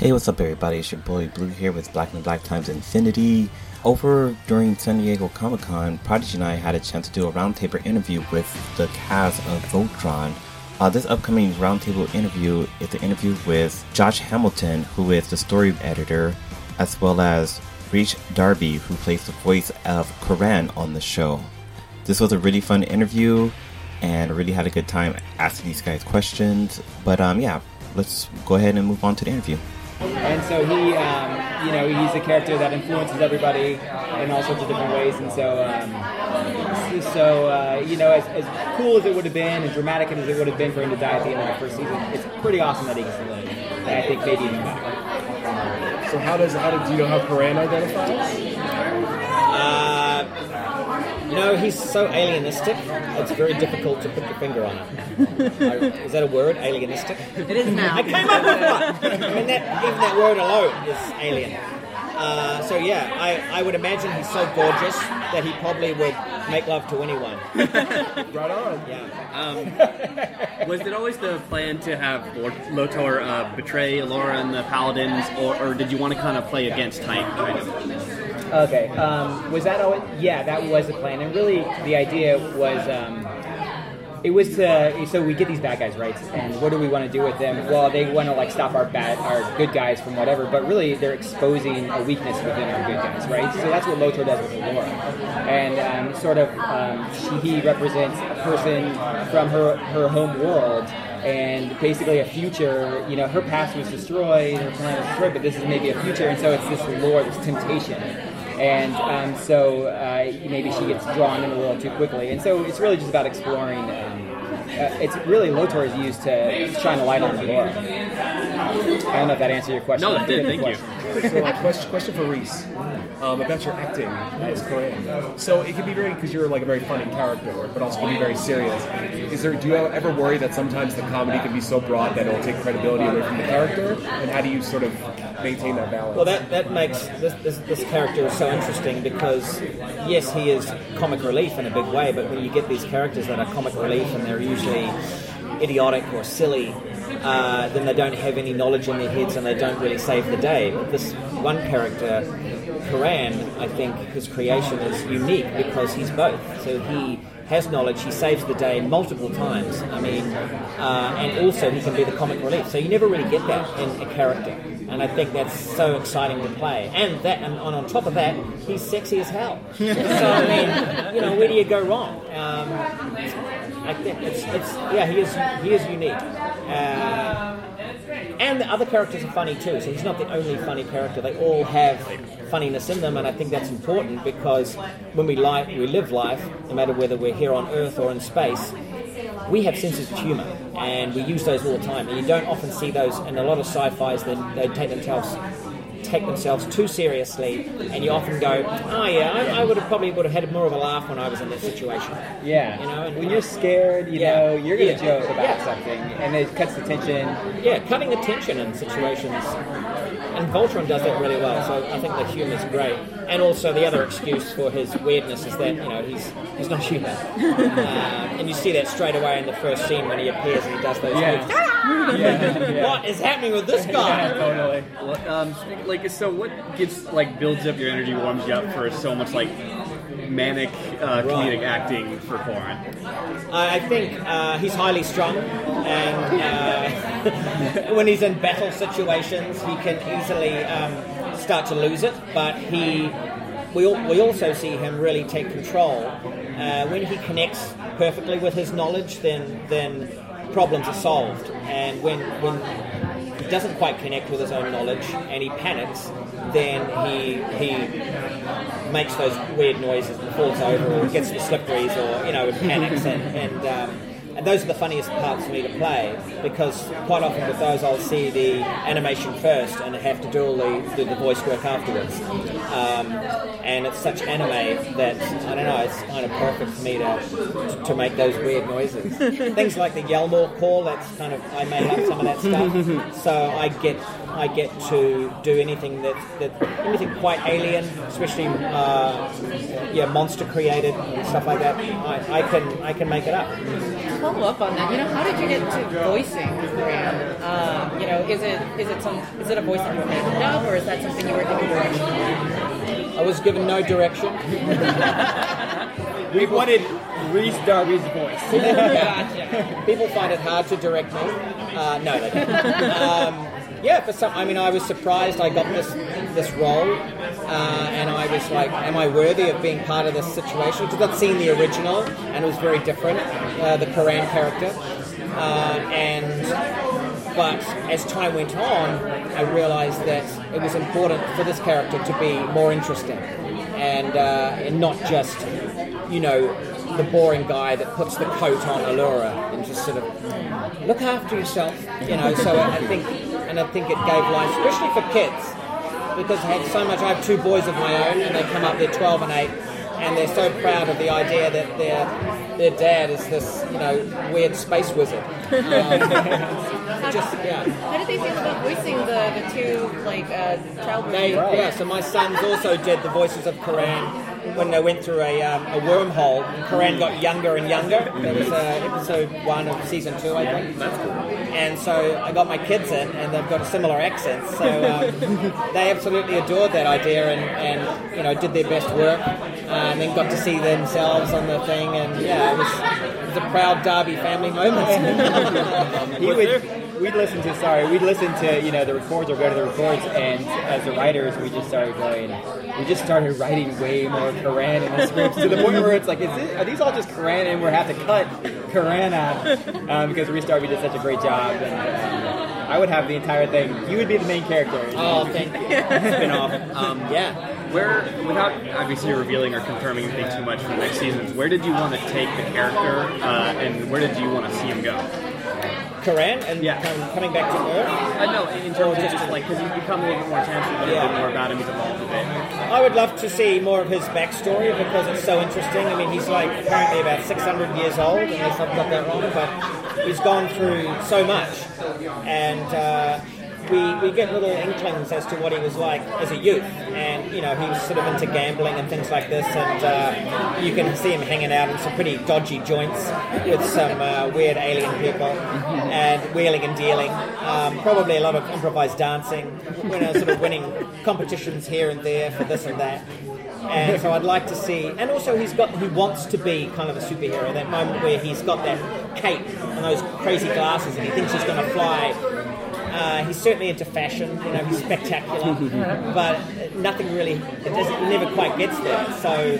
Hey, what's up, everybody? It's your boy Blue here with Black and Black Times Infinity. Over during San Diego Comic Con, Prodigy and I had a chance to do a roundtable interview with the cast of Voltron. Uh, this upcoming roundtable interview is the interview with Josh Hamilton, who is the story editor, as well as Rhys Darby, who plays the voice of Coran on the show. This was a really fun interview, and really had a good time asking these guys questions. But um, yeah, let's go ahead and move on to the interview. And so he, um, you know, he's a character that influences everybody in all sorts of different ways. And so, um, so uh, you know, as, as cool as it would have been and dramatic as it would have been for him to die at the end of the first season, it's pretty awesome that he gets to live. And I think maybe even better. So how does how do you know how Coran identifies? No, he's so alienistic. It's very difficult to put your finger on it. is that a word? Alienistic. It is now. I came up with one. I mean, that, even that word alone is alien. Uh, so yeah, I, I would imagine he's so gorgeous that he probably would make love to anyone. right on. Yeah. Um, was it always the plan to have Lotor uh, betray Allura and the Paladins, or, or, did you want to kind of play against type? Kind of? Okay. Um, was that always? Yeah, that was the plan, and really the idea was. Um, it was to so we get these bad guys right, and what do we want to do with them? Well, they want to like stop our bad, our good guys from whatever, but really they're exposing a weakness within our good guys, right? So that's what Lotor does with Allura, and um, sort of um, she, he represents a person from her her home world and basically a future. You know, her past was destroyed, her planet was destroyed, but this is maybe a future, and so it's this lure, this temptation and um, so uh, maybe she gets drawn in a little too quickly. And so it's really just about exploring. Um, uh, it's really Lotor is used to shine a light on the lore. I don't know if that answered your question. No, it did. Thank you. so, uh, question, question for Rhys um, about your acting as Coran. So it can be very because you're like a very funny character, but also can be very serious. Is there? Do you ever worry that sometimes the comedy can be so broad that it'll take credibility away from the character? And how do you sort of maintain that balance? Well, that that makes this, this, this character so interesting because yes, he is comic relief in a big way, but when you get these characters that are comic relief and they're usually idiotic or silly, uh, then they don't have any knowledge in their heads and they don't really save the day. But this one character Coran, I think his creation is unique because he's both. So he has knowledge, he saves the day multiple times. I mean, uh, and also he can be the comic relief. So you never really get that in a character, and I think that's so exciting to play. And that, and on, on top of that, he's sexy as hell. so I mean, you know, where do you go wrong? Um, I think it's, it's yeah, he is he is unique. Uh, and the other characters are funny too. So he's not the only funny character. They all have funniness in them, and I think that's important because when we life, we live life, no matter whether we're here on Earth or in space, we have senses of humour, and we use those all the time. And you don't often see those in a lot of sci-fi's. They, they take themselves take themselves too seriously, and you often go, "Oh yeah, I, I would have probably would have had more of a laugh when I was in that situation." Yeah, you know, and, when you're scared, you yeah. know, you're gonna yeah. joke about yeah. something, and it cuts the tension. Yeah, cutting the tension in situations, and Voltron does that really well. So I think the humour is great, and also the other excuse for his weirdness is that you know he's he's not human, uh, and you see that straight away in the first scene when he appears and he does those. Yeah. yeah. What is happening with this guy? totally. Well, um, like so, what gets like builds up your energy, warms you up for so much like manic uh, comedic acting for Coran? I think uh, he's highly strung, and uh, when he's in battle situations, he can easily um, start to lose it. But he, we, we also see him really take control uh, when he connects perfectly with his knowledge. Then then problems are solved, and when when doesn't quite connect with his own knowledge and he panics, then he he makes those weird noises and falls over or gets the slipperies or you know panics and, and um, and those are the funniest parts for me to play because quite often with those I'll see the animation first and have to do all the, do the voice work afterwards. Um, and it's such anime that I don't know, it's kind of perfect for me to to make those weird noises. Things like the Yalmor call, that's kind of I made up some of that stuff. so I get I get to do anything that, that anything quite alien, especially uh, yeah monster created and stuff like that. I, I can I can make it up follow up on that, you know, how did you get to voicing Um, you know, is it is it some is it a voice that you were making up, or is that something you were given direction? I was given no direction. We wanted Rhys Darby's voice. Gotcha. People find it hard to direct me. Uh, no, they don't. Um, yeah, for some, I mean, I was surprised I got this this role, uh, and I was like, "Am I worthy of being part of this situation?" Because I'd seen the original, and it was very different, uh, the Coran character, uh, and but as time went on, I realised that it was important for this character to be more interesting, and uh, and not just, you know, the boring guy that puts the coat on Allura and just sort of look after yourself, you know. So I think, and I think it gave life, especially for kids, because I had so much. I have two boys of my own, and they come up. They're 12 and 8, and they're so proud of the idea that their their dad is this, you know, weird space wizard. Um, just yeah. How did they feel about voicing the, the two like uh, child They, yeah, so my sons also did the voices of Coran when they went through a, um, a wormhole. And Coran got younger and younger. That was uh, episode one of season two, I think. That's cool. And so I got my kids in, and they've got a similar accents. So um, they absolutely adored that idea, and, and you know did their best work, uh, and then got to see themselves on the thing. And yeah, it was, it was a proud Darby family moment. he would, we'd listen to sorry, we'd listen to you know the records or go to the records, and as the writers, we just started going. We just started writing way more Coran in the scripts to the point where it's like, is it, are these all just Coran, and we're have to cut Out um, because Restart we did such a great job, and um, I would have the entire thing. You would be the main character. oh, thank you. Spin off. Um, Yeah. Where, without obviously revealing or confirming anything too much for the next seasons, where did you want to take the character, uh, and where did you want to see him go? Coran and Yeah. com- coming back to Earth. Uh, no, in terms of just like because he's become a little bit more tangible, a little Yeah. bit more about him. He's evolved a bit. I would love to see more of his backstory because it's so interesting. I mean, he's like apparently about 600 years old, unless I've got that wrong, but he's gone through so much. And uh, we, we get little inklings as to what he was like as a youth. And, you know, he was sort of into gambling and things like this. And uh, you can see him hanging out in some pretty dodgy joints with some uh, weird alien people and wheeling and dealing. Um, probably a lot of improvised dancing, you know, sort of winning competitions here and there for this and that. And so I'd like to see, and also he's got, he wants to be kind of a superhero. That moment where he's got that cape and those crazy glasses, and he thinks he's going to fly. Uh, he's certainly into fashion, you know, he's spectacular, but nothing really, it, doesn't, it never quite gets there. So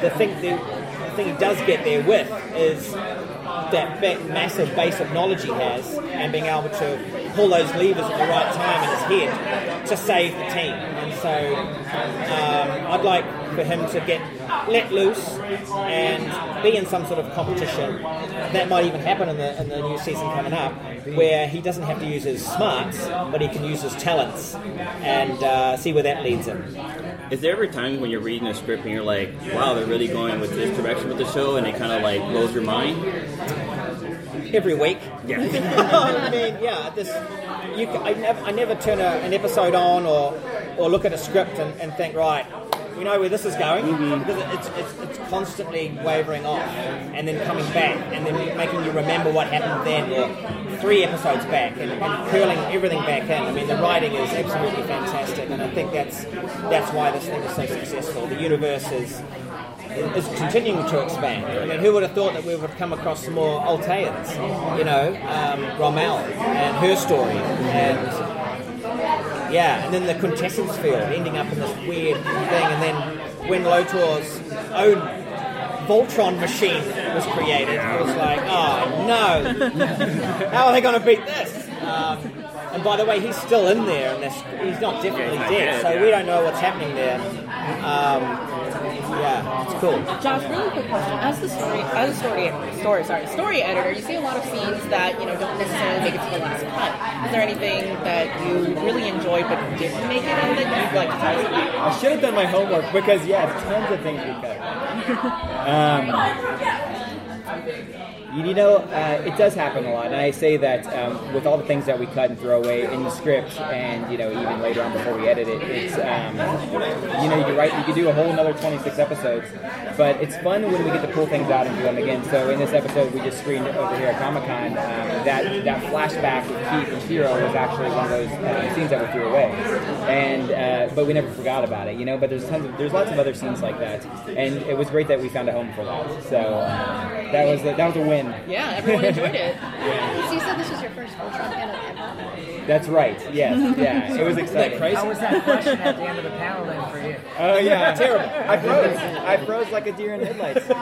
the thing, the, the thing he does get there with is that massive base of knowledge he has, and being able to pull those levers at the right time in his head to save the team. So um, I'd like for him to get let loose and be in some sort of competition. That might even happen in the in the new season coming up, where he doesn't have to use his smarts, but he can use his talents, and uh, see where that leads him. Is there ever times when you're reading a script and you're like, wow, they're really going with this direction with the show, and it kind of like blows your mind? every week. Yeah. I mean, yeah, this you. I never, I never turn a, an episode on or or look at a script and, and think, right, we know where this is going because it's, it's it's constantly wavering off and then coming back and then making you remember what happened then or three episodes back and, and curling everything back in. I mean, the writing is absolutely fantastic, and I think that's that's why this thing is so successful. The universe is is continuing to expand. I mean, who would have thought that we would have come across some more Alteans? You know, um, Romelle and her story, and yeah, and then the quintessence field ending up in this weird thing, and then when Lotor's own Voltron machine was created, it was like, oh no, how are they going to beat this? Um, and by the way, he's still in there, and he's not definitely dead, so we don't know what's happening there. Um, yeah, it's cool. Josh, really quick question. As the story, as a story, story, sorry, story editor, you see a lot of scenes that you know don't necessarily make it to the last cut. Is there anything that you really enjoyed but didn't make it in that you'd like to tell us about? I should have done my homework because yeah, tons of things we cut. Um, You know, uh, it does happen a lot, and I say that um, with all the things that we cut and throw away in the script, and you know, even later on before we edit it, it's um, you know, you're right. You could do a whole another 26 episodes, but it's fun when we get to pull things out and do them again. So in this episode we just screened over here at Comic Con, um, that that flashback with Keith and Shiro was actually one of those uh, scenes that we threw away, and uh, but we never forgot about it, you know. But there's tons of there's lots of other scenes like that, and it was great that we found a home for that. So uh, that was a, that was a win. Yeah, everyone enjoyed it. So you said this was your first Voltron panel ever. That's right. Yes. Yeah. It was exciting. How was that question at the end of the panel then for you? Oh yeah, terrible. I froze. I froze like a deer in headlights. no,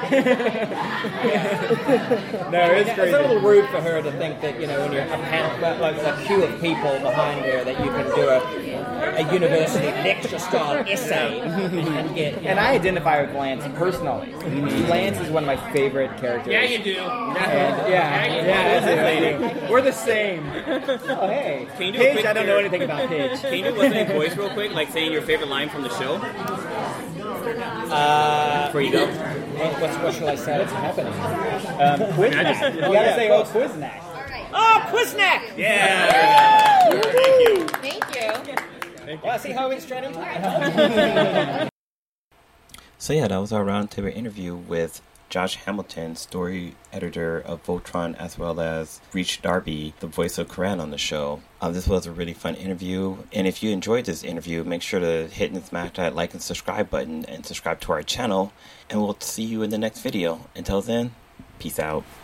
it's great. It's crazy. a little rude for her to think that you know when you're a panel, like a queue of people behind her, that you can do a, a university lecture style essay and get. You And I identify with Lance personally. Lance is one of my favorite characters. Yeah, you do. And, yeah, yeah, that's it. We're the same. Oh, hey. Can you do a Paige, quick I don't know anything about Paige. Can you do a listening voice real quick, like saying your favorite line from the show uh, before you go? what, what's, what shall I say? What's happening? Um, Quiznak. You gotta say, oh, Quiznak. Oh, Quiznak! Yeah. Thank you. Thank you. Well, see how we went straight into it. So yeah, that was our roundtable interview with Josh Hamilton, story editor of Voltron, as well as Rhys Darby, the voice of Coran on the show. Uh, this was a really fun interview, and if you enjoyed this interview, make sure to hit and smash that like and subscribe button and subscribe to our channel, and we'll see you in the next video. Until then, peace out.